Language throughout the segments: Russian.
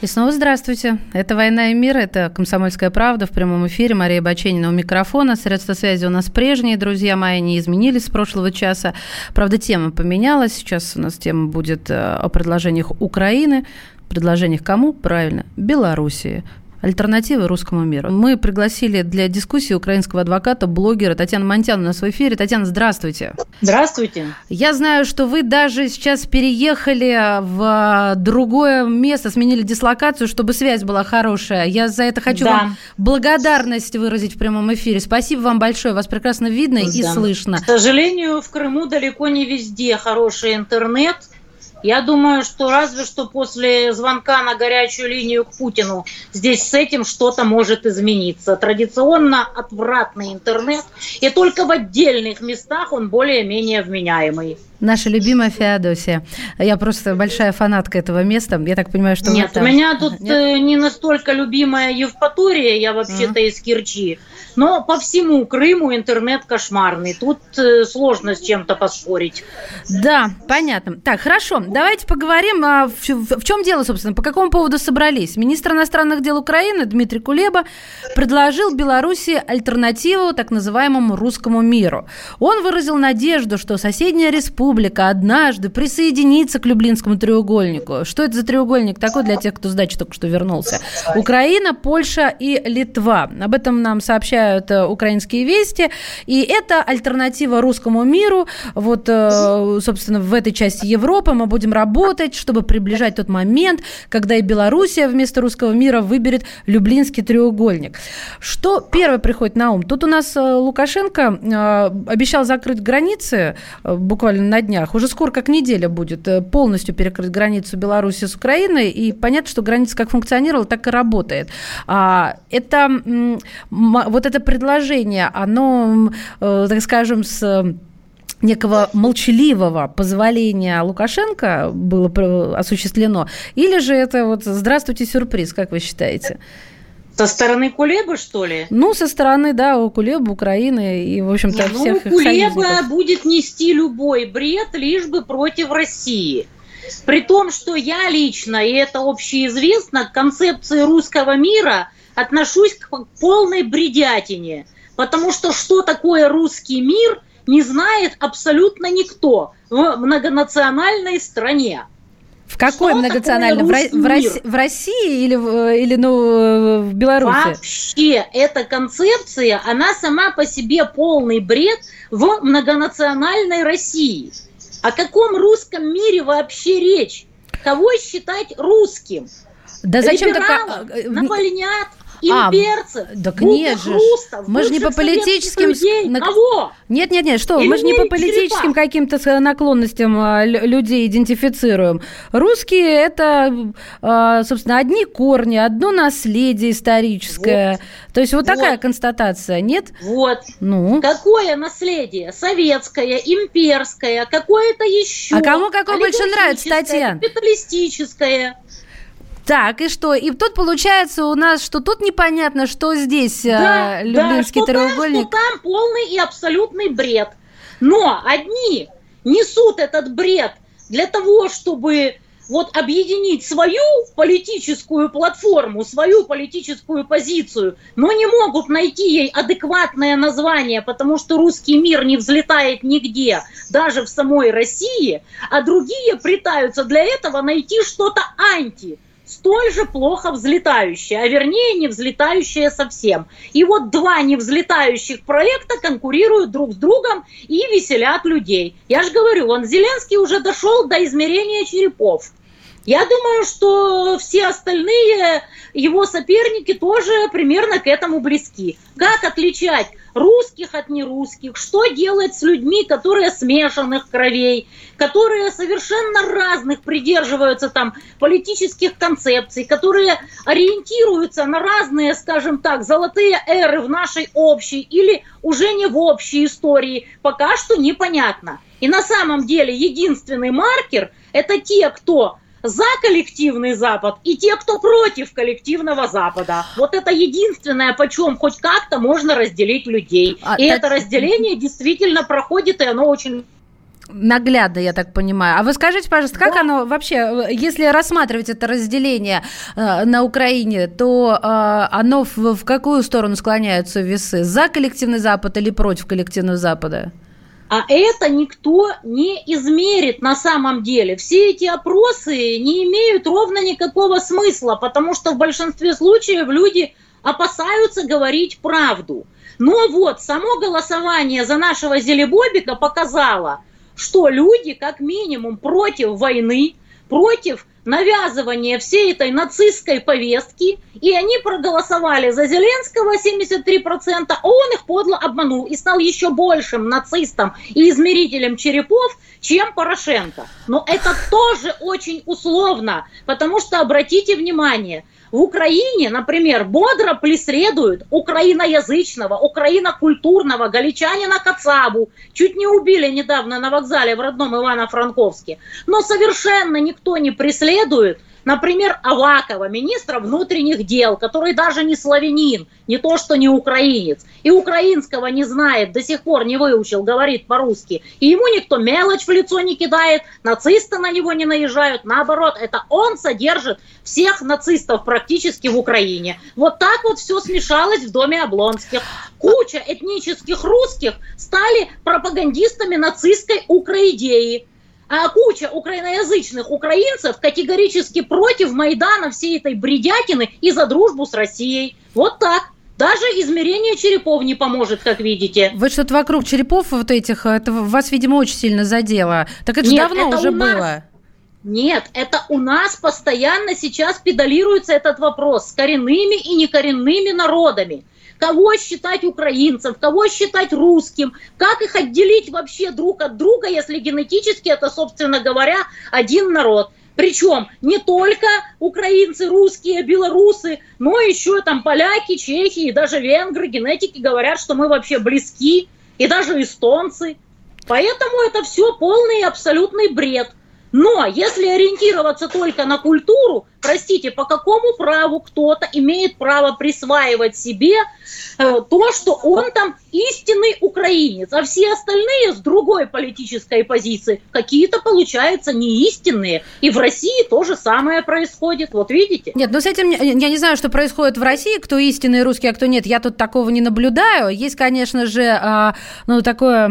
И снова здравствуйте. Это «Война и мир», это «Комсомольская правда» в прямом эфире. Мария Баченина у микрофона. Средства связи у нас прежние, друзья мои, не изменились с прошлого часа. Правда, тема поменялась. Сейчас у нас тема будет э, о предложениях Украины. Предложениях кому? Правильно, Белоруссии альтернативы русскому миру. Мы пригласили для дискуссии украинского адвоката, блогера Татьяну Монтяну на свой эфире. Татьяна, здравствуйте. Здравствуйте. Я знаю, что вы даже сейчас переехали в другое место, сменили дислокацию, чтобы связь была хорошая. Я за это хочу да. вам благодарность выразить в прямом эфире. Спасибо вам большое. Вас прекрасно видно да. и слышно. К сожалению, в Крыму далеко не везде хороший интернет – я думаю, что разве что после звонка на горячую линию к Путину здесь с этим что-то может измениться. Традиционно отвратный интернет, и только в отдельных местах он более-менее вменяемый. Наша любимая Феодосия. Я просто большая фанатка этого места. Я так понимаю, что... Нет, у меня тут Нет? Э, не настолько любимая Евпатория, я вообще-то а. из Керчи. Но по всему Крыму интернет кошмарный. Тут э, сложно с чем-то поспорить. Да, понятно. Так, хорошо. Давайте поговорим, а, в, в, в чем дело, собственно, по какому поводу собрались. Министр иностранных дел Украины Дмитрий Кулеба предложил Беларуси альтернативу так называемому русскому миру. Он выразил надежду, что соседняя республика однажды присоединится к Люблинскому треугольнику. Что это за треугольник такой для тех, кто с дачи только что вернулся? Украина, Польша и Литва. Об этом нам сообщают э, украинские вести. И это альтернатива русскому миру. Вот, э, собственно, в этой части Европы мы будем работать, чтобы приближать тот момент, когда и Белоруссия вместо русского мира выберет Люблинский треугольник. Что первое приходит на ум? Тут у нас э, Лукашенко обещал закрыть границы буквально на днях. Уже скоро, как неделя будет, полностью перекрыть границу Беларуси с Украиной. И понятно, что граница как функционировала, так и работает. А, это вот это предложение, оно, так скажем, с некого молчаливого позволения Лукашенко было осуществлено, или же это вот «здравствуйте, сюрприз», как вы считаете? Со стороны Кулеба, что ли? Ну, со стороны, да, у Кулеба, Украины и, в общем-то, Не, всех ну, Кулеба будет нести любой бред, лишь бы против России. При том, что я лично, и это общеизвестно, к концепции русского мира отношусь к полной бредятине. Потому что что такое русский мир – не знает абсолютно никто в многонациональной стране. В какой что многонациональной? В, в, России, в России или, в, или ну, в Беларуси? Вообще, эта концепция, она сама по себе полный бред в многонациональной России. О каком русском мире вообще речь? Кого считать русским? Да зачем Либералов, так... Э, Навальнят, имперцев, а, так нет же, мы же не по политическим... Людей. На... Кого? Нет, нет, нет, что, Или мы же не по политическим каким-то наклонностям а, людей идентифицируем. Русские – это, а, собственно, одни корни, одно наследие историческое. Вот. То есть вот, вот такая констатация, нет? Вот. Ну? Какое наследие? Советское, имперское, какое-то еще. А кому какое больше нравится, Татьяна? Капиталистическое. Так, и что? И тут получается у нас, что тут непонятно, что здесь э, да, Люблинский да, что треугольник. Там, что там полный и абсолютный бред. Но одни несут этот бред для того, чтобы вот объединить свою политическую платформу, свою политическую позицию, но не могут найти ей адекватное название, потому что русский мир не взлетает нигде, даже в самой России, а другие пытаются для этого найти что-то анти столь же плохо взлетающее, а вернее не взлетающее совсем. И вот два невзлетающих проекта конкурируют друг с другом и веселят людей. Я же говорю, он Зеленский уже дошел до измерения черепов. Я думаю, что все остальные его соперники тоже примерно к этому близки. Как отличать русских от нерусских, что делать с людьми, которые смешанных кровей, которые совершенно разных придерживаются там политических концепций, которые ориентируются на разные, скажем так, золотые эры в нашей общей или уже не в общей истории, пока что непонятно. И на самом деле единственный маркер – это те, кто за коллективный Запад и те, кто против коллективного Запада. Вот это единственное, почем хоть как-то можно разделить людей. А, и так... это разделение действительно проходит, и оно очень наглядно, я так понимаю. А вы скажите, пожалуйста, как да. оно вообще, если рассматривать это разделение э, на Украине, то э, оно в, в какую сторону склоняются весы? За коллективный Запад или против коллективного Запада? А это никто не измерит на самом деле. Все эти опросы не имеют ровно никакого смысла, потому что в большинстве случаев люди опасаются говорить правду. Но вот само голосование за нашего Зелебобика показало, что люди как минимум против войны, против навязывания всей этой нацистской повестки, и они проголосовали за Зеленского 73%, а он их подло обманул и стал еще большим нацистом и измерителем черепов, чем Порошенко. Но это тоже очень условно, потому что, обратите внимание, в Украине, например, бодро преследуют украиноязычного, украинокультурного галичанина Кацабу. Чуть не убили недавно на вокзале в родном Ивано-Франковске. Но совершенно никто не преследует Например, Авакова, министра внутренних дел, который даже не славянин, не то что не украинец, и украинского не знает, до сих пор не выучил, говорит по-русски. И ему никто мелочь в лицо не кидает, нацисты на него не наезжают. Наоборот, это он содержит всех нацистов практически в Украине. Вот так вот все смешалось в доме Облонских. Куча этнических русских стали пропагандистами нацистской украидеи а куча украиноязычных украинцев категорически против Майдана всей этой бредятины и за дружбу с Россией. Вот так. Даже измерение черепов не поможет, как видите. Вы что-то вокруг черепов вот этих, это вас, видимо, очень сильно задело. Так это же давно это уже нас... было. Нет, это у нас постоянно сейчас педалируется этот вопрос с коренными и некоренными народами кого считать украинцем, кого считать русским, как их отделить вообще друг от друга, если генетически это, собственно говоря, один народ. Причем не только украинцы, русские, белорусы, но еще там поляки, чехи и даже венгры, генетики говорят, что мы вообще близки, и даже эстонцы. Поэтому это все полный и абсолютный бред. Но если ориентироваться только на культуру, простите, по какому праву кто-то имеет право присваивать себе э, то, что он там истинный украинец, а все остальные с другой политической позиции какие-то, получаются, не истинные. И в России то же самое происходит, вот видите? Нет, ну с этим, я не знаю, что происходит в России, кто истинный русский, а кто нет, я тут такого не наблюдаю. Есть, конечно же, а, ну, такое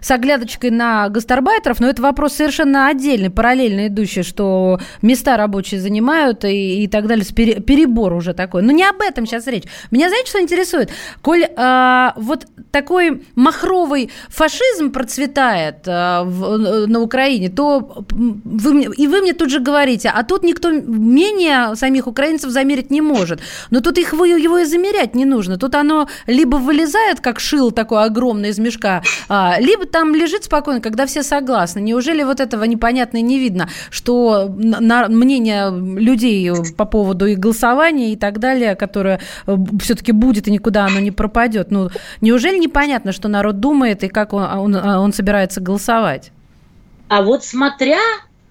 с оглядочкой на гастарбайтеров, но это вопрос совершенно отдельный, параллельно идущий, что места рабочие занимают и, и так далее. Перебор уже такой. Но не об этом сейчас речь. Меня, знаете, что интересует? Коль а, вот такой махровый фашизм процветает а, в, на Украине, то вы, и вы мне тут же говорите, а тут никто менее самих украинцев замерить не может. Но тут их его и замерять не нужно. Тут оно либо вылезает, как шил такой огромный из мешка, а, либо там лежит спокойно, когда все согласны. Неужели вот этого непонятно и не видно, что на мнение людей по поводу их голосования и так далее, которое э, все-таки будет и никуда оно не пропадет. Ну, неужели непонятно, что народ думает и как он, он, он собирается голосовать? А вот смотря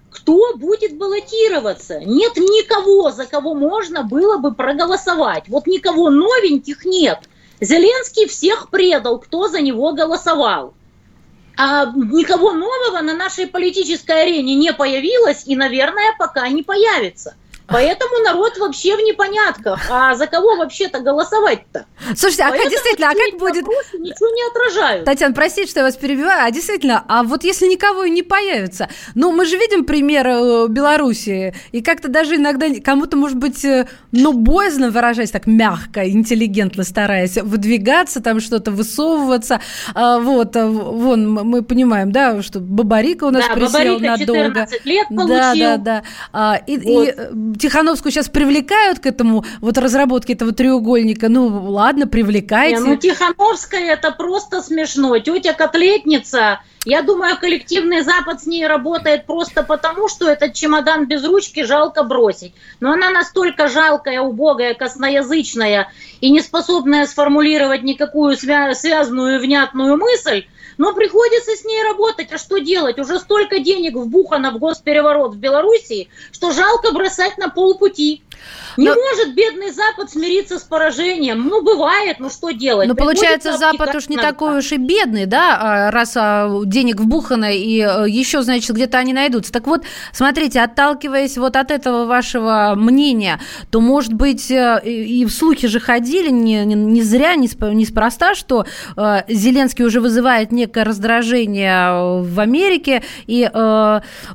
кто будет баллотироваться. Нет никого, за кого можно было бы проголосовать. Вот никого новеньких нет. Зеленский всех предал, кто за него голосовал. А никого нового на нашей политической арене не появилось и, наверное, пока не появится. Поэтому народ вообще в непонятках. А за кого вообще-то голосовать-то? Слушайте, а как, действительно, а как будет... Ничего не отражают. Татьяна, простите, что я вас перебиваю, а действительно, а вот если никого и не появится, ну, мы же видим пример э, Белоруссии, и как-то даже иногда кому-то, может быть, э, ну, боязно выражать так мягко, интеллигентно стараясь выдвигаться, там что-то высовываться, а, вот, а, вон, мы понимаем, да, что Бабарика у нас да, присел Бабарика надолго. лет получил. Да, да, да. А, и, вот. и Тихановскую сейчас привлекают к этому, вот разработке этого треугольника, ну, ладно, привлекайте. Не, ну, Тихановская это просто смешно. Тетя котлетница, я думаю, коллективный Запад с ней работает просто потому, что этот чемодан без ручки жалко бросить. Но она настолько жалкая, убогая, косноязычная и не способная сформулировать никакую свя- связанную внятную мысль, но приходится с ней работать. А что делать? Уже столько денег вбухано в госпереворот в Белоруссии, что жалко бросать на полпути. Не Но... может бедный Запад смириться с поражением. Ну, бывает, ну что делать? Но получается, Запад уж не надо. такой уж и бедный, да, а, раз а, денег вбухано, и э, еще, значит, где-то они найдутся. Так вот, смотрите, отталкиваясь вот от этого вашего мнения, то, может быть, э, и в слухи же ходили не, не, не зря, неспроста, что э, Зеленский уже вызывает некое раздражение в Америке, и,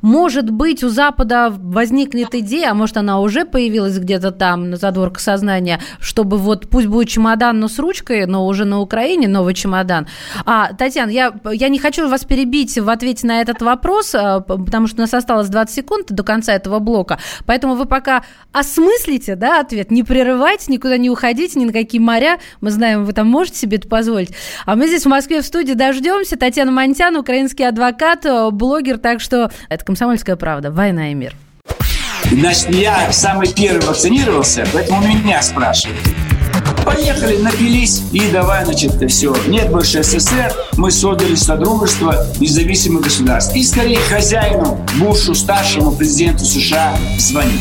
может быть, у Запада возникнет идея, а может, она уже появилась где-то там на задворках сознания, чтобы вот пусть будет чемодан, но с ручкой, но уже на Украине новый чемодан. А, Татьяна, я, я не хочу вас перебить в ответе на этот вопрос, а, потому что у нас осталось 20 секунд до конца этого блока, поэтому вы пока осмыслите да, ответ, не прерывайте, никуда не уходите, ни на какие моря, мы знаем, вы там можете себе это позволить. А мы здесь в Москве в студии дождемся. Татьяна Монтян, украинский адвокат, блогер, так что это «Комсомольская правда». Война и мир. Значит, я самый первый вакцинировался, поэтому меня спрашивают. Поехали, напились и давай, значит, все. Нет больше СССР, мы создали Содружество независимых государств. И скорее хозяину Бушу, старшему президенту США, звонить.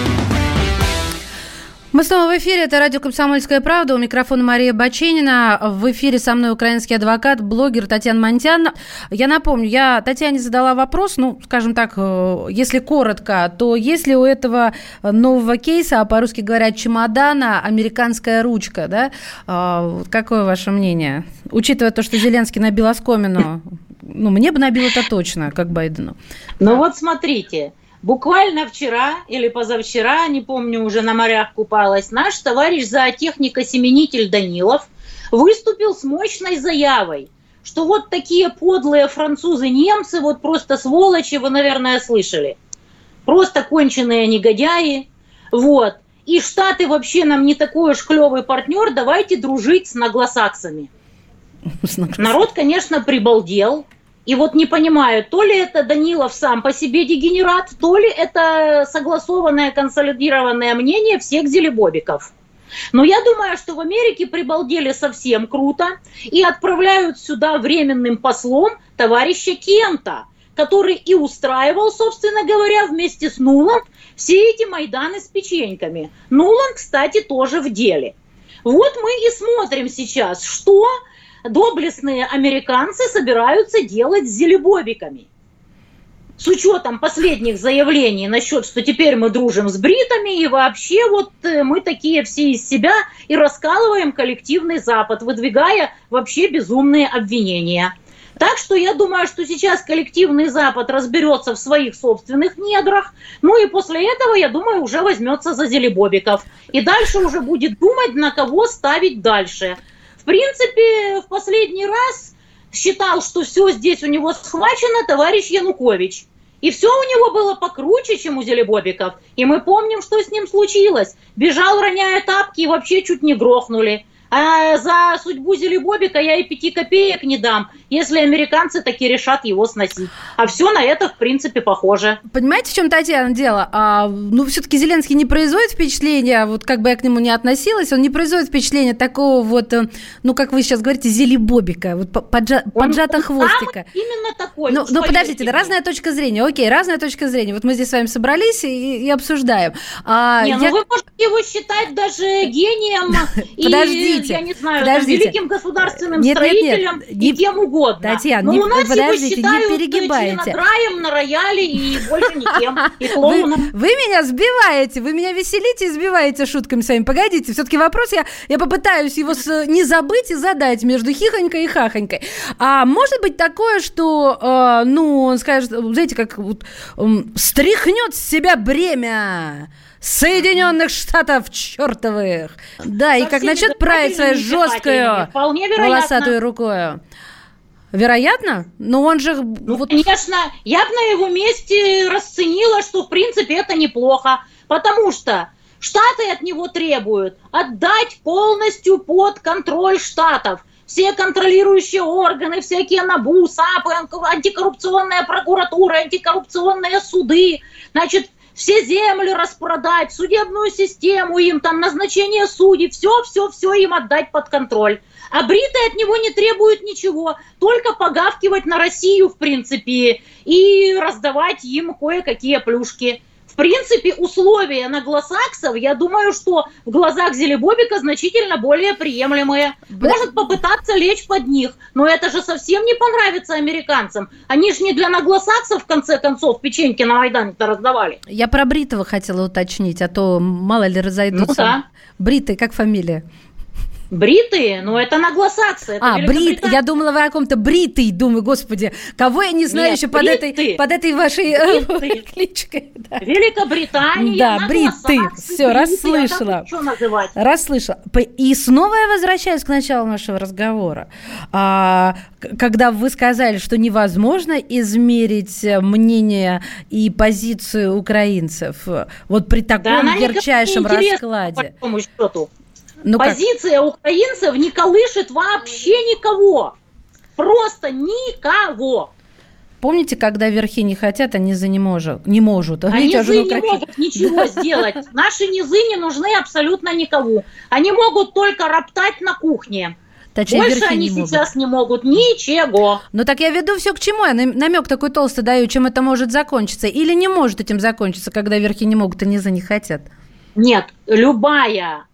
Мы снова в эфире. Это радио «Комсомольская правда». У микрофона Мария Баченина. В эфире со мной украинский адвокат, блогер Татьяна Монтян. Я напомню, я Татьяне задала вопрос, ну, скажем так, э, если коротко, то есть ли у этого нового кейса, а по-русски говорят чемодана, американская ручка, да? А, какое ваше мнение? Учитывая то, что Зеленский набил оскомину, ну, мне бы набил это точно, как Байдену. Ну вот смотрите, Буквально вчера или позавчера, не помню, уже на морях купалась, наш товарищ зоотехник-осеменитель Данилов выступил с мощной заявой, что вот такие подлые французы-немцы, вот просто сволочи, вы, наверное, слышали. Просто конченые негодяи. Вот. И Штаты вообще нам не такой уж клевый партнер, давайте дружить с наглосаксами. Народ, конечно, прибалдел. И вот не понимаю, то ли это Данилов сам по себе дегенерат, то ли это согласованное, консолидированное мнение всех зелебобиков. Но я думаю, что в Америке прибалдели совсем круто и отправляют сюда временным послом товарища Кента, который и устраивал, собственно говоря, вместе с Нуланд все эти Майданы с печеньками. Нуланд, кстати, тоже в деле. Вот мы и смотрим сейчас, что доблестные американцы собираются делать с зелебобиками. С учетом последних заявлений насчет, что теперь мы дружим с бритами, и вообще вот э, мы такие все из себя и раскалываем коллективный Запад, выдвигая вообще безумные обвинения. Так что я думаю, что сейчас коллективный Запад разберется в своих собственных недрах, ну и после этого, я думаю, уже возьмется за зелебобиков. И дальше уже будет думать, на кого ставить дальше – в принципе, в последний раз считал, что все здесь у него схвачено товарищ Янукович. И все у него было покруче, чем у Зелебобиков. И мы помним, что с ним случилось. Бежал, роняя тапки, и вообще чуть не грохнули. А за судьбу Зелебобика я и пяти копеек не дам, если американцы таки решат его сносить. А все на это, в принципе, похоже. Понимаете, в чем, Татьяна, дело? А, ну, все-таки Зеленский не производит впечатления, вот как бы я к нему не относилась, он не производит впечатления такого вот, э, ну, как вы сейчас говорите, Зелебобика, вот поджа, поджата он, хвостика. именно такой. Ну, ну подождите, мне. разная точка зрения. Окей, разная точка зрения. Вот мы здесь с вами собрались и, и обсуждаем. А, не, ну я... ну вы можете его считать даже гением. Подождите подождите, я не знаю, подождите. Великим государственным нет, строителем нет, нет. и кем угодно. Татьяна, Но не, у нас подождите, его не перегибайте. Краем на рояле и больше никем, и клоуном. Вы, вы меня сбиваете, вы меня веселите и сбиваете шутками своими. Погодите, все-таки вопрос я, я попытаюсь его с, не забыть и задать между хихонькой и хахонькой. А может быть такое, что, э, ну, он скажет, знаете, как вот, э, стряхнет с себя бремя Соединенных Штатов чертовых. Да, и как начнет править своей жесткой волосатой рукой. Вероятно? Но он же... Ну, вот... конечно, я бы на его месте расценила, что, в принципе, это неплохо. Потому что Штаты от него требуют отдать полностью под контроль Штатов. Все контролирующие органы, всякие НАБУ, САПы, антикоррупционная прокуратура, антикоррупционные суды. Значит, все земли распродать, судебную систему им, там назначение судей, все, все, все им отдать под контроль. А бритые от него не требуют ничего, только погавкивать на Россию, в принципе, и раздавать им кое-какие плюшки в принципе, условия англосаксов, я думаю, что в глазах Зелебобика значительно более приемлемые. Может попытаться лечь под них, но это же совсем не понравится американцам. Они же не для англосаксов, в конце концов, печеньки на Майдане-то раздавали. Я про Бритова хотела уточнить, а то мало ли разойдутся. Ну, да. Бритый, как фамилия? Бритые, но это. Это а, брит, я думала, вы о ком-то бритый, думаю, господи, кого я не знаю Нет, еще под этой, под этой вашей э, кличкой. Да. Великобритания, Да, бриты, все, бриты, расслышала. А расслышала. И снова я возвращаюсь к началу нашего разговора. А, когда вы сказали, что невозможно измерить мнение и позицию украинцев вот при таком да, ярчайшем раскладе. По счету. Ну Позиция как? украинцев не колышет вообще никого. Просто никого. Помните, когда верхи не хотят, они за не, может, не могут. А низы не могут ничего сделать. Наши низы не нужны абсолютно никому. Они могут только роптать на кухне. Точнее, Больше они не сейчас не могут ничего. Ну так я веду все к чему. Я намек такой толстый даю, чем это может закончиться. Или не может этим закончиться, когда верхи не могут, а низы не хотят. Нет, любая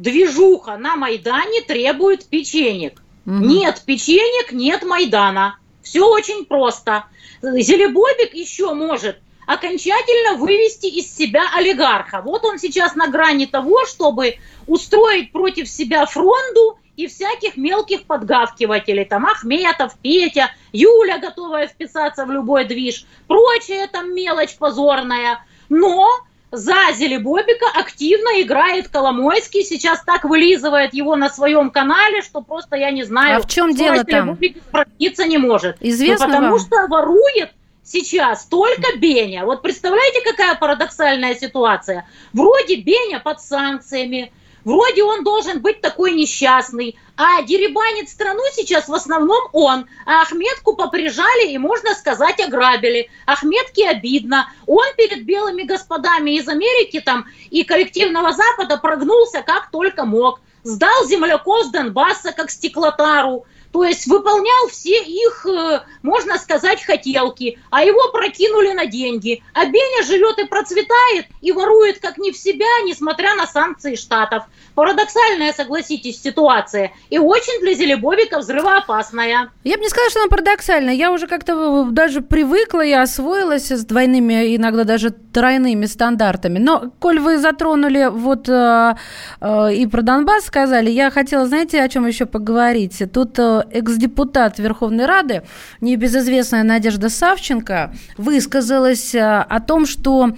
движуха на Майдане требует печенек. Угу. Нет печенек, нет Майдана. Все очень просто. Зелебобик еще может окончательно вывести из себя олигарха. Вот он сейчас на грани того, чтобы устроить против себя фронду и всяких мелких подгавкивателей. Там Ахметов, Петя, Юля, готовая вписаться в любой движ. Прочая там мелочь позорная. Но за Зелебобика активно играет Коломойский, сейчас так вылизывает его на своем канале, что просто я не знаю. А в чем дело там? Справиться не может. Известно ну, потому вам? что ворует сейчас только Беня. Вот представляете, какая парадоксальная ситуация? Вроде Беня под санкциями, Вроде он должен быть такой несчастный, а деребанит страну сейчас в основном он. А Ахметку поприжали и, можно сказать, ограбили. Ахметке обидно. Он перед белыми господами из Америки там и коллективного Запада прогнулся как только мог. Сдал земляков с Донбасса как стеклотару то есть выполнял все их, э, можно сказать, хотелки, а его прокинули на деньги. А Беня живет и процветает, и ворует как не в себя, несмотря на санкции Штатов. Парадоксальная, согласитесь, ситуация. И очень для Зелебовика взрывоопасная. Я бы не сказала, что она парадоксальная. Я уже как-то даже привыкла и освоилась с двойными, иногда даже тройными стандартами. Но, коль вы затронули вот э, э, и про Донбасс сказали, я хотела, знаете, о чем еще поговорить? Тут э, экс-депутат Верховной Рады, небезызвестная Надежда Савченко, высказалась э, о том, что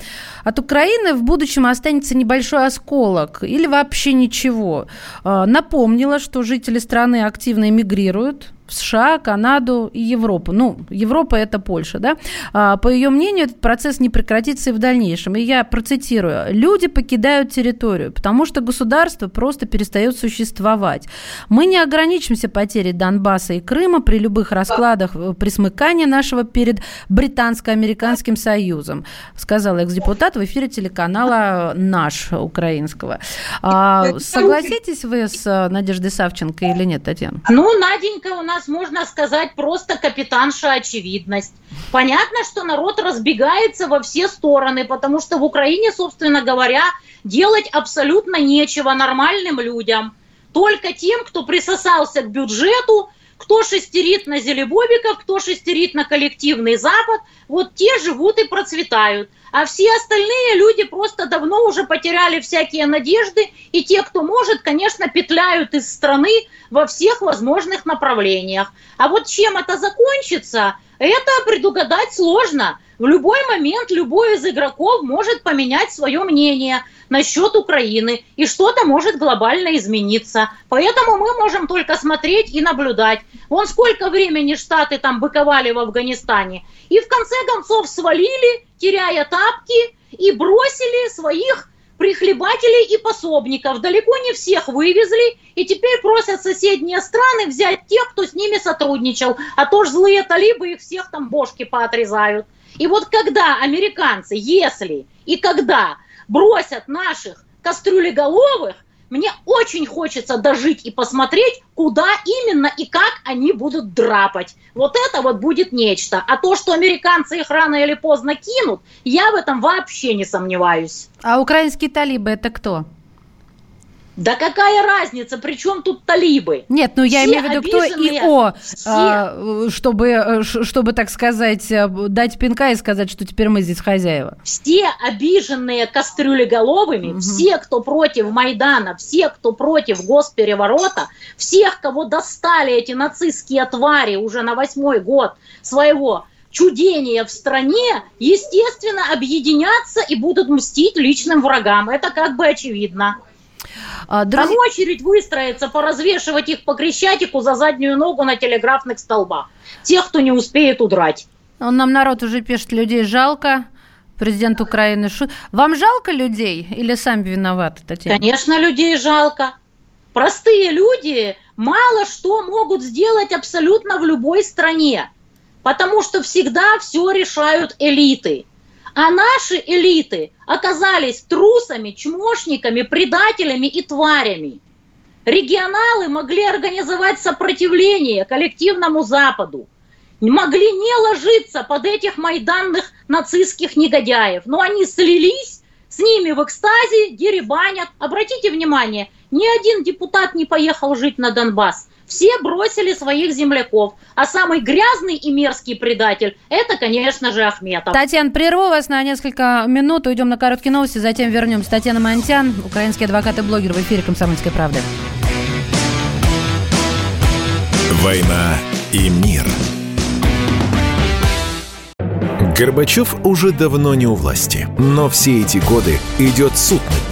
от Украины в будущем останется небольшой осколок или вообще ничего. Э, напомнила, что жители страны активно эмигрируют, США, Канаду и Европу. Ну, Европа – это Польша, да? А, по ее мнению, этот процесс не прекратится и в дальнейшем. И я процитирую. «Люди покидают территорию, потому что государство просто перестает существовать. Мы не ограничимся потерей Донбасса и Крыма при любых раскладах э, присмыкания нашего перед британско-американским союзом», сказал экс-депутат в эфире телеканала «Наш» украинского. А, согласитесь вы с э, Надеждой Савченко или нет, Татьяна? Ну, Наденька у нас, можно сказать, просто капитанша очевидность. Понятно, что народ разбегается во все стороны, потому что в Украине, собственно говоря, делать абсолютно нечего нормальным людям. Только тем, кто присосался к бюджету, кто шестерит на Зелебобиков, кто шестерит на коллективный Запад, вот те живут и процветают. А все остальные люди просто давно уже потеряли всякие надежды, и те, кто может, конечно, петляют из страны во всех возможных направлениях. А вот чем это закончится, это предугадать сложно. В любой момент любой из игроков может поменять свое мнение насчет Украины, и что-то может глобально измениться. Поэтому мы можем только смотреть и наблюдать. Вон сколько времени Штаты там быковали в Афганистане. И в конце концов свалили, теряя тапки, и бросили своих прихлебателей и пособников. Далеко не всех вывезли, и теперь просят соседние страны взять тех, кто с ними сотрудничал. А то ж злые талибы их всех там бошки поотрезают. И вот когда американцы, если и когда бросят наших кастрюлеголовых, мне очень хочется дожить и посмотреть, куда именно и как они будут драпать. Вот это вот будет нечто. А то, что американцы их рано или поздно кинут, я в этом вообще не сомневаюсь. А украинские талибы это кто? Да какая разница, при чем тут талибы? Нет, ну я все имею в виду, кто и о, а, чтобы, э, чтобы, так сказать, э, дать пинка и сказать, что теперь мы здесь хозяева. Все обиженные кастрюлеголовыми, угу. все, кто против Майдана, все, кто против госпереворота, всех, кого достали эти нацистские твари уже на восьмой год своего чудения в стране, естественно, объединятся и будут мстить личным врагам. Это как бы очевидно. А, друзья... Там очередь выстроится поразвешивать их по Крещатику за заднюю ногу на телеграфных столбах. Тех, кто не успеет удрать. Он нам народ уже пишет, людей жалко. Президент Украины шу... Вам жалко людей или сами виноваты, Татьяна? Конечно, людей жалко. Простые люди мало что могут сделать абсолютно в любой стране, потому что всегда все решают элиты. А наши элиты оказались трусами, чмошниками, предателями и тварями. Регионалы могли организовать сопротивление коллективному Западу, могли не ложиться под этих майданных нацистских негодяев, но они слились, с ними в экстазе деребанят. Обратите внимание, ни один депутат не поехал жить на Донбасс. Все бросили своих земляков. А самый грязный и мерзкий предатель – это, конечно же, Ахметов. Татьяна, прерву вас на несколько минут. Уйдем на короткие новости, затем вернемся. Татьяна Монтян, украинский адвокат и блогер в эфире «Комсомольской правды». «Война и мир». Горбачев уже давно не у власти, но все эти годы идет суд над.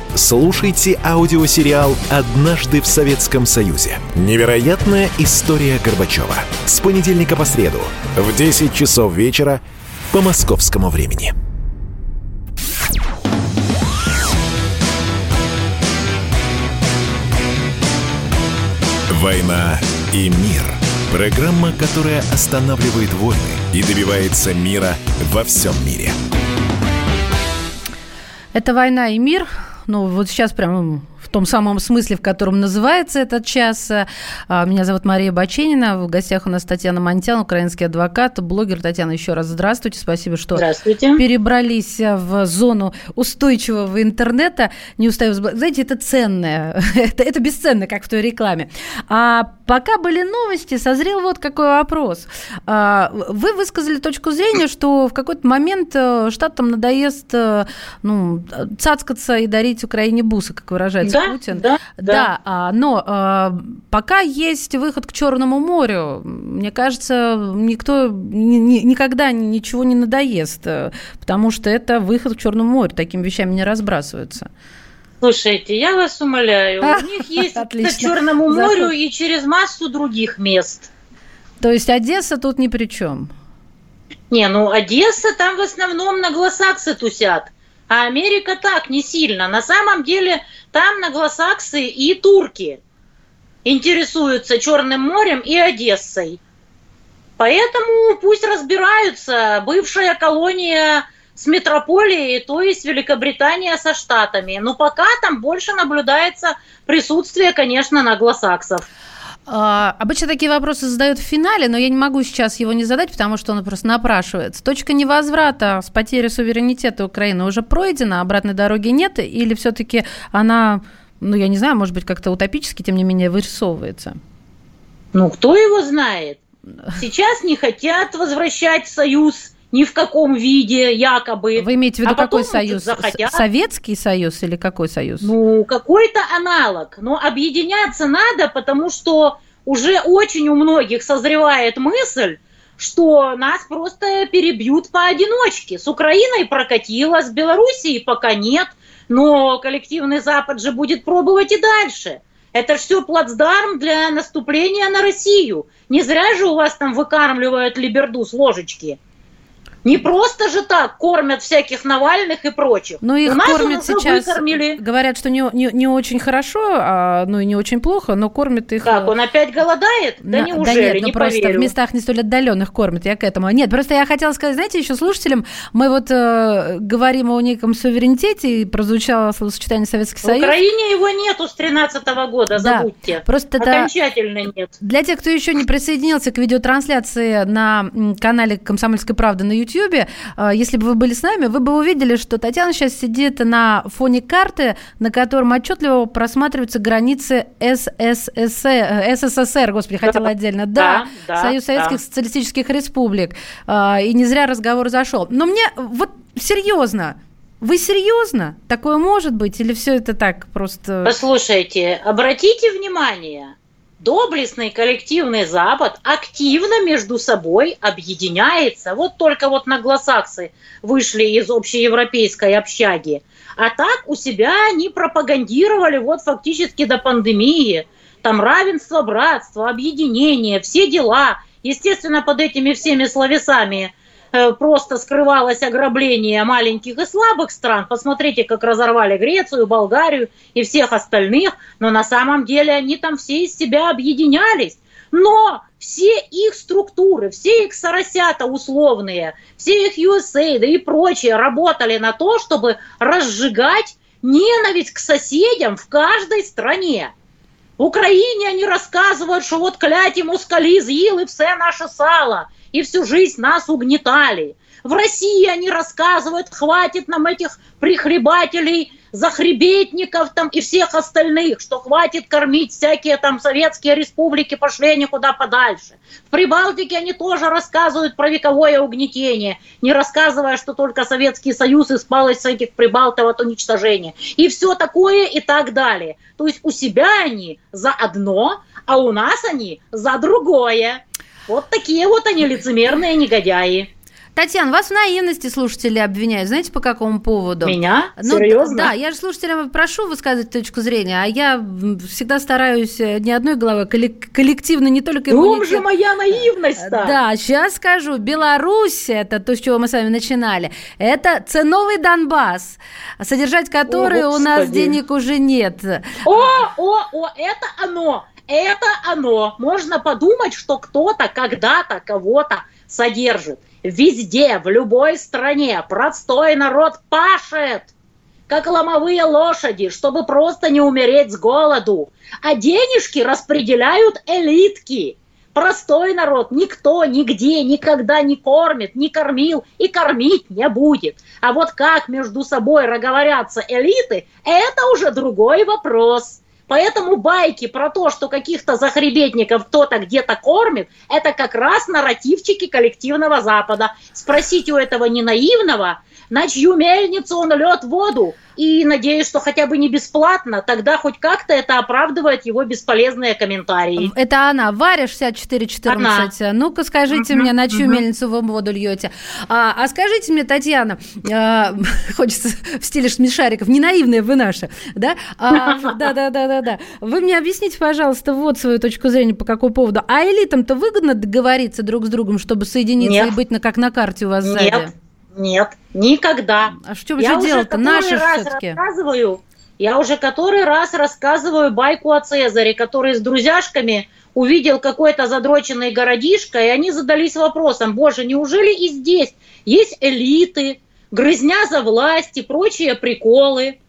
Слушайте аудиосериал «Однажды в Советском Союзе». Невероятная история Горбачева. С понедельника по среду в 10 часов вечера по московскому времени. «Война и мир». Программа, которая останавливает войны и добивается мира во всем мире. Это «Война и мир». Ну, вот сейчас прямо том самом смысле, в котором называется этот час. А, меня зовут Мария Баченина. В гостях у нас Татьяна Монтян, украинский адвокат, блогер. Татьяна, еще раз здравствуйте. Спасибо, что здравствуйте. перебрались в зону устойчивого интернета. Не устаю. Знаете, это ценное. это, это бесценно, как в той рекламе. А пока были новости, созрел вот какой вопрос. А, вы высказали точку зрения, что в какой-то момент э, штатам надоест э, ну, цацкаться и дарить Украине бусы, как выражается да, Путин. Да, да. да а, но а, пока есть выход к Черному морю, мне кажется, никто ни, ни, никогда ничего не надоест, э, потому что это выход к Черному морю, такими вещами не разбрасываются. Слушайте, я вас умоляю, у них есть к Черному морю и через массу других мест. То есть Одесса тут ни при чем? Не, ну Одесса там в основном на гласаксы тусят. А Америка так, не сильно. На самом деле там на гласаксы и турки интересуются Черным морем и Одессой. Поэтому пусть разбираются. Бывшая колония с метрополией, то есть Великобритания со штатами. Но пока там больше наблюдается присутствие, конечно, наглосаксов. А, обычно такие вопросы задают в финале, но я не могу сейчас его не задать, потому что он просто напрашивается. Точка невозврата с потерей суверенитета Украины уже пройдена, обратной дороги нет, или все-таки она, ну я не знаю, может быть как-то утопически, тем не менее, вырисовывается? Ну, кто его знает? Сейчас не хотят возвращать Союз ни в каком виде, якобы. Вы имеете в виду а какой союз? Захотят. Советский союз или какой союз? Ну, какой-то аналог. Но объединяться надо, потому что уже очень у многих созревает мысль, что нас просто перебьют поодиночке. С Украиной прокатило, с Белоруссией пока нет, но коллективный Запад же будет пробовать и дальше. Это все плацдарм для наступления на Россию. Не зря же у вас там выкармливают либерду с ложечки. Не просто же так кормят всяких Навальных и прочих. Ну, их кормят сейчас, выкормили. говорят, что не, не, не очень хорошо, а, ну и не очень плохо, но кормят их... Как, он опять голодает? Да, да неужели? Да нет, ну не просто поверю. в местах не столь отдаленных кормят, я к этому. Нет, просто я хотела сказать, знаете, еще слушателям, мы вот э, говорим о неком суверенитете, и прозвучало словосочетание Советский Союз. В Украине его нету с 13 -го года, забудьте. Да, просто Окончательно это... нет. Для тех, кто еще не присоединился к видеотрансляции на канале «Комсомольской правды» на YouTube, YouTube, а, если бы вы были с нами, вы бы увидели, что Татьяна сейчас сидит на фоне карты, на котором отчетливо просматриваются границы СССР, СССР господи, хотела отдельно, да, да, да Союз Советских да. Социалистических Республик. А, и не зря разговор зашел. Но мне вот серьезно, вы серьезно? Такое может быть? Или все это так просто... Послушайте, обратите внимание, доблестный коллективный Запад активно между собой объединяется. Вот только вот наглосаксы вышли из общеевропейской общаги. А так у себя они пропагандировали вот фактически до пандемии. Там равенство, братство, объединение, все дела. Естественно, под этими всеми словесами просто скрывалось ограбление маленьких и слабых стран. Посмотрите, как разорвали Грецию, Болгарию и всех остальных. Но на самом деле они там все из себя объединялись. Но все их структуры, все их соросята условные, все их USAID и прочие работали на то, чтобы разжигать ненависть к соседям в каждой стране. В Украине они рассказывают, что вот кляті москалі з'їли все наше сало – и всю жизнь нас угнетали. В России они рассказывают, хватит нам этих прихлебателей, захребетников там и всех остальных, что хватит кормить всякие там советские республики, пошли они куда подальше. В Прибалтике они тоже рассказывают про вековое угнетение, не рассказывая, что только Советский Союз испал из этих прибалтов от уничтожения. И все такое и так далее. То есть у себя они за одно, а у нас они за другое. Вот такие вот они лицемерные негодяи. Татьяна, вас в наивности слушатели обвиняют. Знаете, по какому поводу? Меня? Ну, Серьезно? Да, я же слушателям прошу высказывать точку зрения, а я всегда стараюсь э, не одной головой, коллективно, не только... В же моя наивность-то? Да, сейчас скажу. Беларусь, это то, с чего мы с вами начинали, это ценовый Донбасс, содержать который о, у нас денег уже нет. О, о, о, это оно! это оно. Можно подумать, что кто-то когда-то кого-то содержит. Везде, в любой стране простой народ пашет. как ломовые лошади, чтобы просто не умереть с голоду. А денежки распределяют элитки. Простой народ никто нигде никогда не кормит, не кормил и кормить не будет. А вот как между собой разговорятся элиты, это уже другой вопрос. Поэтому байки про то, что каких-то захребетников кто-то где-то кормит, это как раз нарративчики коллективного Запада. Спросите у этого не наивного, на чью мельницу он льет воду. И надеюсь, что хотя бы не бесплатно, тогда хоть как-то это оправдывает его бесполезные комментарии. Это она, Варя 6414. Ну-ка скажите мне, на чью мельницу вы воду льете. А, а скажите мне, Татьяна, а, хочется в стиле смешариков, не наивная вы наша, да? Да-да-да-да-да. Вы мне объясните, пожалуйста, вот свою точку зрения по какому поводу. А элитам-то выгодно договориться друг с другом, чтобы соединиться Нет. и быть на, как на карте у вас Нет. сзади? Нет, никогда. А что же дело-то? Наши все-таки. рассказываю, я уже который раз рассказываю байку о Цезаре, который с друзьяшками увидел какой-то задроченный городишко, и они задались вопросом, боже, неужели и здесь есть элиты, грызня за власть и прочие приколы?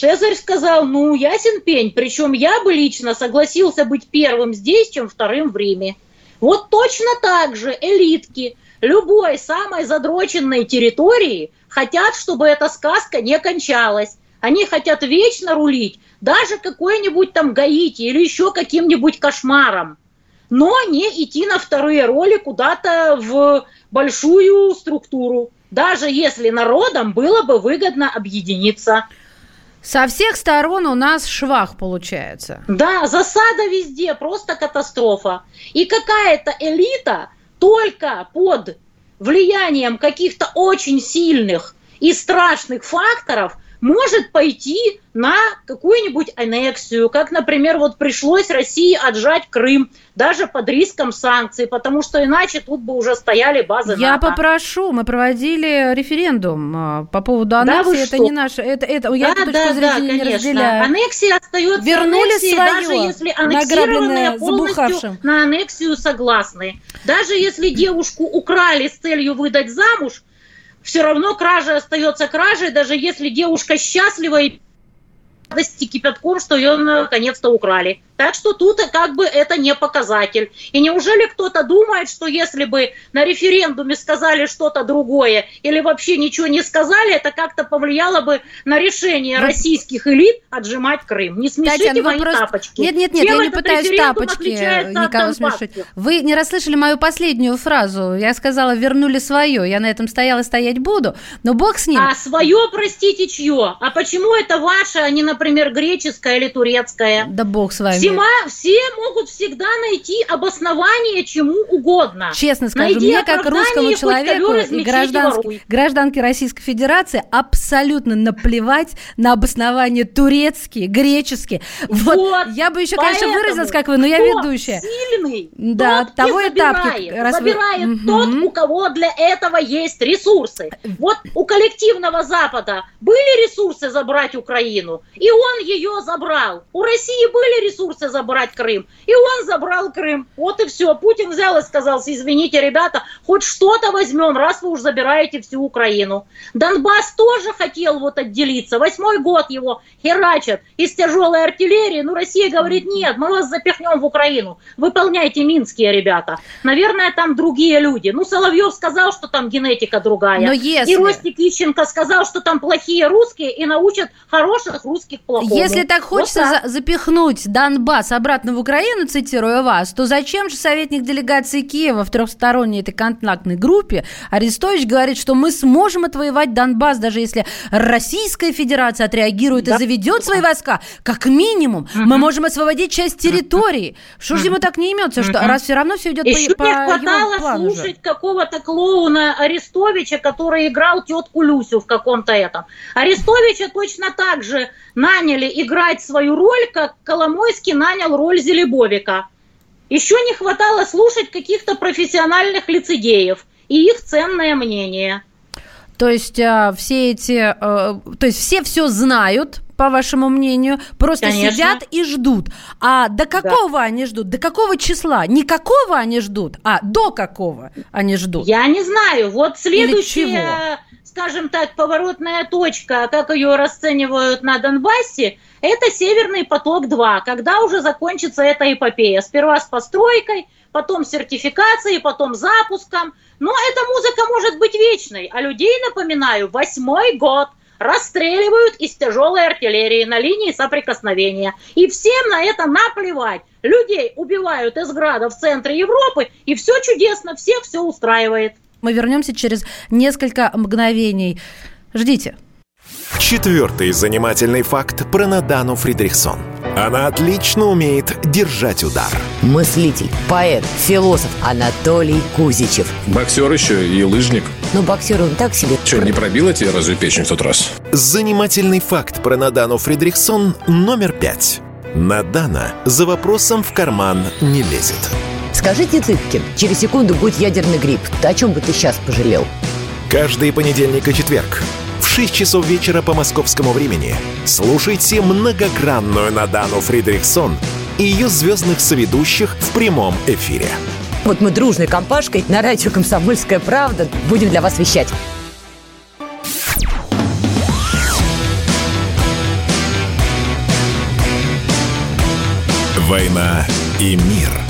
Цезарь сказал, ну, ясен пень, причем я бы лично согласился быть первым здесь, чем вторым в Риме. Вот точно так же элитки любой самой задроченной территории хотят, чтобы эта сказка не кончалась. Они хотят вечно рулить, даже какой-нибудь там Гаити или еще каким-нибудь кошмаром. Но не идти на вторые роли куда-то в большую структуру, даже если народам было бы выгодно объединиться. Со всех сторон у нас швах получается. Да, засада везде, просто катастрофа. И какая-то элита только под влиянием каких-то очень сильных и страшных факторов может пойти на какую-нибудь аннексию, как, например, вот пришлось России отжать Крым, даже под риском санкций, потому что иначе тут бы уже стояли базы Я НАТО. попрошу, мы проводили референдум а, по поводу Да аннексии, вы это что? не наше, это, это я да, да, точку да, зрения не конечно. разделяю. Аннексия остается Вернули аннексией, своё, даже если аннексированные полностью забухавшим. на аннексию согласны. Даже если девушку украли с целью выдать замуж, все равно кража остается кражей, даже если девушка счастлива и радости кипятком, что ее наконец-то украли. Так что тут как бы это не показатель. И неужели кто-то думает, что если бы на референдуме сказали что-то другое или вообще ничего не сказали, это как-то повлияло бы на решение Вы- российских элит отжимать Крым? Не смешите Татьяна, мои просто- тапочки. Нет, нет, нет, Чем я не пытаюсь тапочки никого смешить. Вы не расслышали мою последнюю фразу. Я сказала, вернули свое. Я на этом стояла, стоять буду. Но бог с ним. А свое, простите, чье? А почему это ваше, а не, например, греческое или турецкое? Да бог с вами. Всема- все могут всегда найти обоснование чему угодно. Честно скажу, Найди мне как русскому человеку и воруй. гражданке Российской Федерации абсолютно наплевать на обоснования турецкие, греческие. Вот, Вот, я бы еще, конечно, выразилась, как вы, но я ведущая. сильный, Да, тот того и забирает. раз вы- Забирает Мгм. тот, у кого для этого есть ресурсы. Вот у коллективного Запада были ресурсы забрать Украину, и он ее забрал. У России были ресурсы забрать Крым, и он забрал Крым. Вот и все. Путин взял и сказал, извините, ребята, хоть что-то возьмем, раз вы уж забираете всю Украину. Донбасс тоже хотел вот отделиться. Восьмой год его херачат из тяжелой артиллерии. Ну, Россия говорит, нет, мы вас запихнем в Украину. Выполняйте минские ребята. Наверное, там другие люди. Ну, Соловьев сказал, что там генетика другая. Но если- И Ростик Ищенко сказал, что там плохие русские и научат хороших русских плохому. Если так Вот хочется так. за- запихнуть Донбасс обратно в Украину, цитируя вас, то зачем же советник делегации Киева в трехсторонней этой контактной группе Арестович говорит, что мы сможем отвоевать Донбасс, даже если Российская Федерация отреагирует и Да. заведет свои войска, как минимум, мы можем освободить часть территории. Что же ему так не имется, что раз все равно все идет Еще по, по не его хватало плану же? слушать какого-то клоуна Арестовича, который играл тетку Люсю в каком-то этом. Арестовича точно так же наняли играть свою роль, как Коломойский нанял роль Зелебовика. Еще не хватало слушать каких-то профессиональных лицедеев и их ценное мнение. То есть а, все эти, э, то есть все все знают, по вашему мнению, просто Конечно. сидят и ждут. А до какого они ждут? До какого числа? Не какого они ждут, а до какого они ждут. Я не знаю. Вот чего? Скажем так, поворотная точка, как ее расценивают на Донбассе, это «Северный поток-2», когда уже закончится эта эпопея. Сперва с постройкой, потом сертификацией, потом запуском. Но эта музыка может быть вечной, а людей, напоминаю, восьмой год расстреливают из тяжелой артиллерии на линии соприкосновения. И всем на это наплевать. Людей убивают из града в центре Европы, и все чудесно, всех все устраивает. Мы вернемся через несколько мгновений. Ждите. Четвертый занимательный факт про Надану Фридрихсон. Она отлично умеет держать удар. Мыслитель, поэт, философ Анатолий Кузичев. Боксер еще и лыжник. Ну, боксер он так себе. Че, не пробила тебе разве печень в тот раз? Занимательный факт про Надану Фридрихсон номер пять. Надана за вопросом в карман не лезет. Скажите, Цыпкин, через секунду будет ядерный грипп. О чем бы ты сейчас пожалел? Каждый понедельник и четверг в 6 часов вечера по московскому времени слушайте многогранную Надану Фридрихсон и ее звездных соведущих в прямом эфире. Вот мы дружной компашкой на радио «Комсомольская правда» будем для вас вещать. «Война и мир» –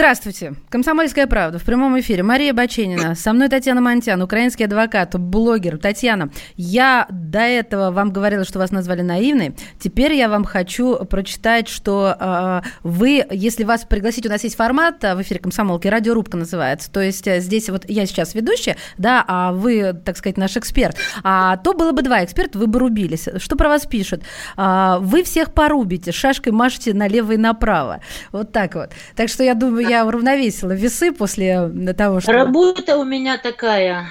Здравствуйте. Комсомольская правда в прямом эфире. Мария Баченина. Со мной Татьяна Монтян, украинский адвокат, блогер. Татьяна, я до этого вам говорила, что вас назвали наивной. Теперь я вам хочу прочитать, что э, вы, если вас пригласить, у нас есть формат в эфире комсомолки, радиорубка называется. То есть э, здесь вот я сейчас ведущая, да, а вы, так сказать, наш эксперт. А то было бы два эксперта, вы бы рубились. Что про вас пишут? А, вы всех порубите, шашкой машете налево и направо. Вот так вот. Так что я думаю, я уравновесила весы после того, что... Работа у меня такая.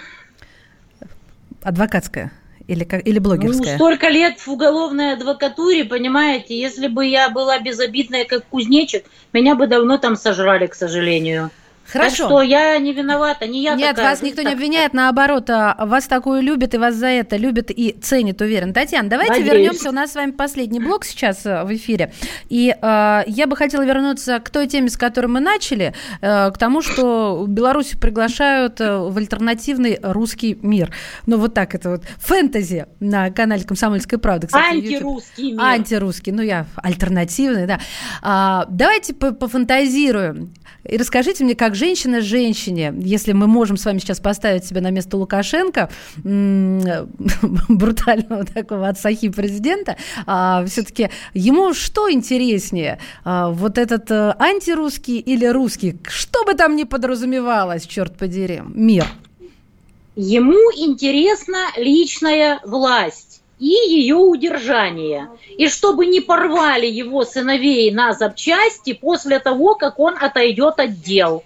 Адвокатская? Или, как, или блогерская? Ну, столько лет в уголовной адвокатуре, понимаете, если бы я была безобидная, как кузнечик, меня бы давно там сожрали, к сожалению. Хорошо. Так что я не виновата, не я Нет, такая. вас никто не обвиняет, наоборот, а, вас такую любят, и вас за это любят и ценят, уверен. Татьяна, давайте Надеюсь. вернемся. У нас с вами последний блок сейчас э, в эфире. И э, я бы хотела вернуться к той теме, с которой мы начали, э, к тому, что Беларусь приглашают в альтернативный русский мир. Ну, вот так это вот. Фэнтези на канале «Комсомольская правда». Кстати. Антирусский мир. Антирусский, ну я альтернативный, да. А, давайте по- пофантазируем и расскажите мне, как женщина женщине, если мы можем с вами сейчас поставить себя на место Лукашенко, брутального такого отсахи президента, а, все-таки ему что интереснее, А, вот этот э, антирусский или русский, что бы там ни подразумевалось, черт подери, мир? Ему интересна личная власть и ее удержание. И чтобы не порвали его сыновей на запчасти после того, как он отойдет от дел.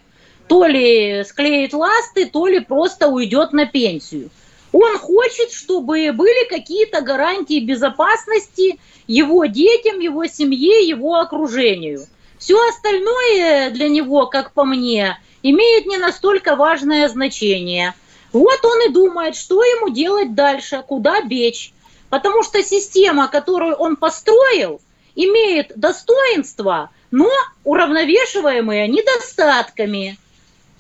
То ли склеит ласты, то ли просто уйдет на пенсию. Он хочет, чтобы были какие-то гарантии безопасности его детям, его семье, его окружению. Все остальное для него, как по мне, имеет не настолько важное значение. Вот он и думает, что ему делать дальше, куда бечь. Потому что система, которую он построил, имеет достоинства, но уравновешиваемые недостатками.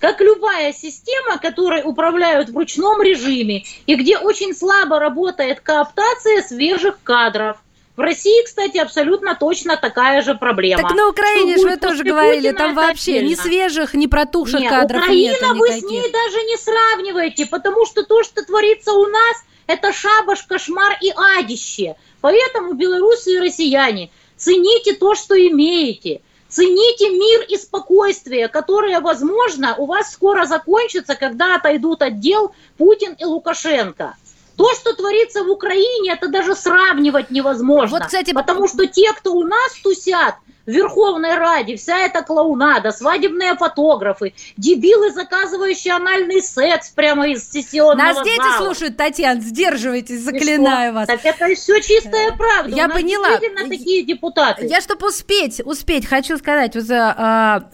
Как любая система, которой управляют в ручном режиме, и где очень слабо работает кооптация свежих кадров. В России, кстати, абсолютно точно такая же проблема. Так на Украине же вы тоже говорили, Путина, там вообще ни свежих, ни протухших Нет, кадров Украина нету вы с ней даже не сравниваете, потому что то, что творится у нас, это шабаш, кошмар и адище. Поэтому белорусы и россияне, цените то, что имеете. Цените мир и спокойствие, которые, возможно, у вас скоро закончатся, когда отойдут от дел Путин и Лукашенко. То, что творится в Украине, это даже сравнивать невозможно. Вот, кстати, потому что те, кто у нас тусят в Верховной Раде, вся эта клоунада, свадебные фотографы, дебилы, заказывающие анальный секс прямо из сессионного Нас дети зала. слушают, Татьяна, сдерживайтесь, заклинаю вас. Так это все чистая правда. Я у нас поняла. действительно такие депутаты. Я, чтобы успеть, успеть, хочу сказать, вот, а,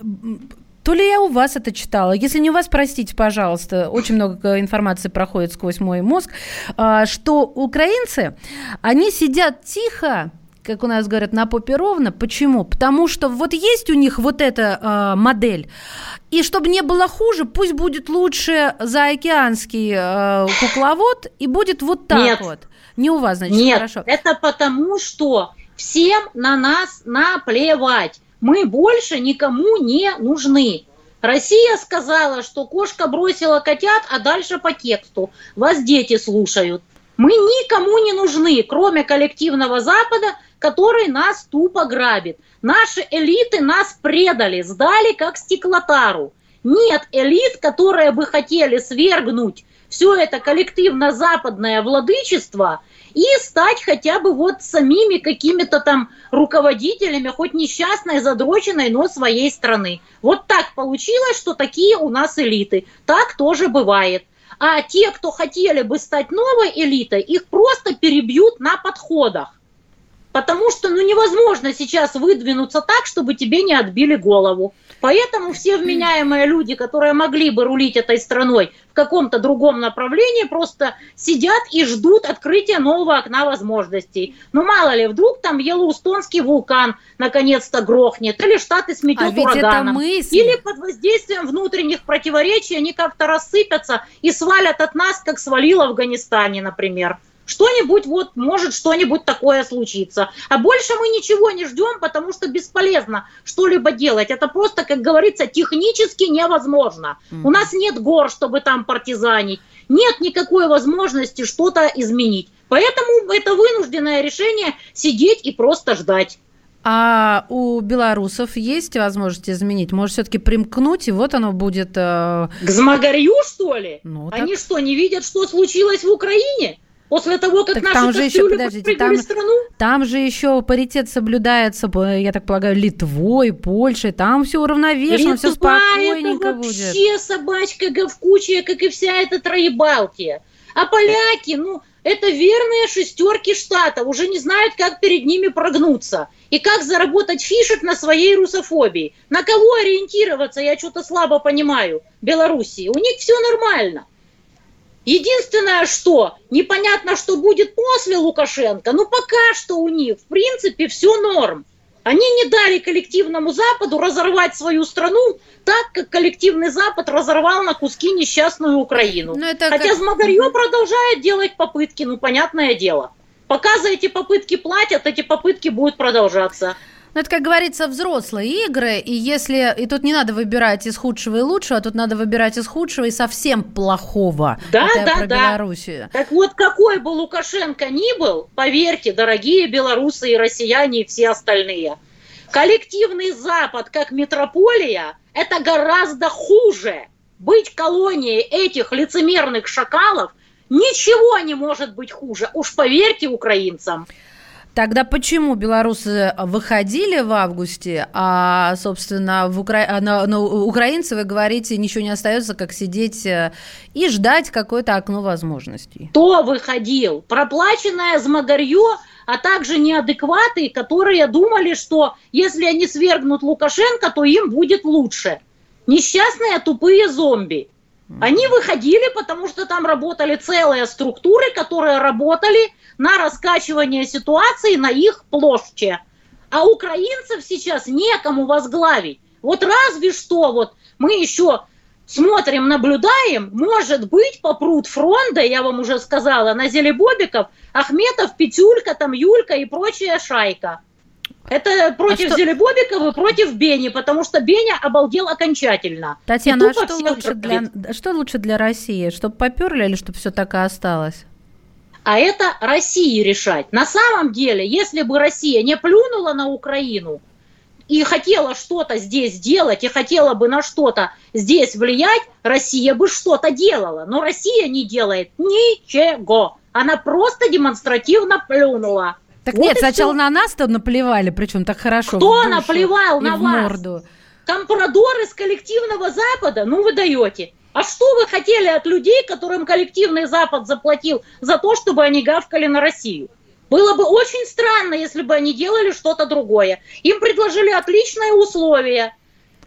то ли я у вас это читала, если не у вас, простите, пожалуйста, очень много информации проходит сквозь мой мозг, а, что украинцы, они сидят тихо, как у нас говорят, на попе ровно. Почему? Потому что вот есть у них вот эта э, модель. И чтобы не было хуже, пусть будет лучше заокеанский э, кукловод и будет вот так Нет. вот. Не у вас, значит, Нет, хорошо. это потому, что всем на нас наплевать. Мы больше никому не нужны. Россия сказала, что кошка бросила котят, а дальше по тексту. Вас дети слушают. Мы никому не нужны, кроме коллективного Запада, который нас тупо грабит. Наши элиты нас предали, сдали как стеклотару. Нет элит, которые бы хотели свергнуть все это коллективно-западное владычество и стать хотя бы вот самими какими-то там руководителями, хоть несчастной, задроченной, но своей страны. Вот так получилось, что такие у нас элиты. Так тоже бывает. А те, кто хотели бы стать новой элитой, их просто перебьют на подходах. Потому что ну, невозможно сейчас выдвинуться так, чтобы тебе не отбили голову. Поэтому все вменяемые люди, которые могли бы рулить этой страной в каком-то другом направлении, просто сидят и ждут открытия нового окна возможностей. Ну мало ли, вдруг там Йеллоустонский вулкан наконец-то грохнет, или Штаты сметет А ураганом. мысль. Или под воздействием внутренних противоречий они как-то рассыпятся и свалят от нас, как свалило в Афганистане, например. Что-нибудь вот, может что-нибудь такое случиться. А больше мы ничего не ждем, потому что бесполезно что-либо делать. Это просто, как говорится, технически невозможно. У нас нет гор, чтобы там партизанить. Нет никакой возможности что-то изменить. Поэтому это вынужденное решение сидеть и просто ждать. А у белорусов есть возможность изменить? Может, все-таки примкнуть, и вот оно будет... э, К Змагарью, что ли? Ну, Они что, не видят, что случилось в Украине? После того, как Так наши там же еще, подождите, там- страну? Там же еще паритет соблюдается, я так полагаю, Литвой, Польшей. Там все уравновешено, все Литва спокойненько это будет. вообще собачка говкучая, как и вся эта троебалтия. А поляки, ну, это верные шестерки штата, уже не знают, как перед ними прогнуться. И как заработать фишек на своей русофобии. На кого ориентироваться, я что-то слабо понимаю, Белоруссии. У них все нормально. Единственное, что непонятно, что будет после Лукашенко, но пока что у них, в принципе, все норм. Они не дали коллективному Западу разорвать свою страну так, как коллективный Запад разорвал на куски несчастную Украину. Ну, это Хотя как- Змагарье продолжает делать попытки, ну, понятное дело. Пока за эти попытки платят, эти попытки будут продолжаться. Ну, это, как говорится, взрослые игры, и если... И тут не надо выбирать из худшего и лучшего, а тут надо выбирать из худшего и совсем плохого. Да, это да, про да. Белоруссию. Так вот, какой бы Лукашенко ни был, поверьте, дорогие белорусы и россияне и все остальные, коллективный Запад как метрополия – это гораздо хуже. Быть колонией этих лицемерных шакалов ничего не может быть хуже. Уж поверьте украинцам. Тогда почему белорусы выходили в августе, а, собственно, в Укра... а на, на украинцы, вы говорите, ничего не остается, как сидеть э, и ждать какое-то окно возможностей? Кто выходил? Проплаченное змагарье, а также неадекваты, которые думали, что если они свергнут Лукашенко, то им будет лучше. Несчастные тупые зомби. Они выходили, потому что там работали целые структуры, которые работали на раскачивание ситуации на их площади. А украинцев сейчас некому возглавить. Вот разве что вот мы еще смотрим, наблюдаем, может быть, попрут фронта, я вам уже сказала, на Зелебобиков, Ахметов, Петюлька, там Юлька и прочая шайка. Это против что- Зелебобиков и против Бени, потому что Беня обалдел окончательно. Татьяна, а что лучше, для, что лучше для России? Чтобы поперли или чтобы все так и осталось? А это России решать. На самом деле, если бы Россия не плюнула на Украину и хотела что-то здесь делать, и хотела бы на что-то здесь влиять, Россия бы что-то делала. Но Россия не делает ничего. Она просто демонстративно плюнула. Так Вот нет, сначала всё. на нас-то наплевали, причем так хорошо. Кто душу наплевал на вас? морду. Компрадор из коллективного Запада, ну вы даете. А что вы хотели от людей, которым коллективный Запад заплатил за то, чтобы они гавкали на Россию? Было бы очень странно, если бы они делали что-то другое. Им предложили отличные условия.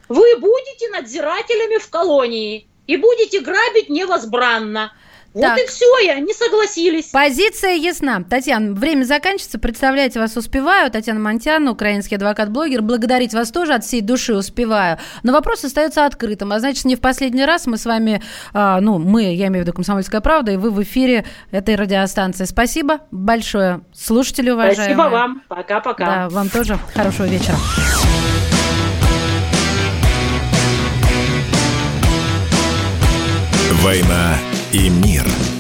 Вы будете надзирателями в колонии и будете грабить невозбранно. Вот Так. и все, и они согласились. Позиция ясна. Татьяна, время заканчивается. Представляете, вас успеваю. Татьяна Монтяна, украинский адвокат-блогер. Благодарить вас тоже от всей души успеваю. Но вопрос остается открытым. А значит, не в последний раз мы с вами, а, ну, мы, я имею в виду «Комсомольская правда», и вы в эфире этой радиостанции. Спасибо большое. Слушатели уважаемые. Спасибо вам. Пока-пока. Да, вам тоже хорошего вечера. «Война и мир».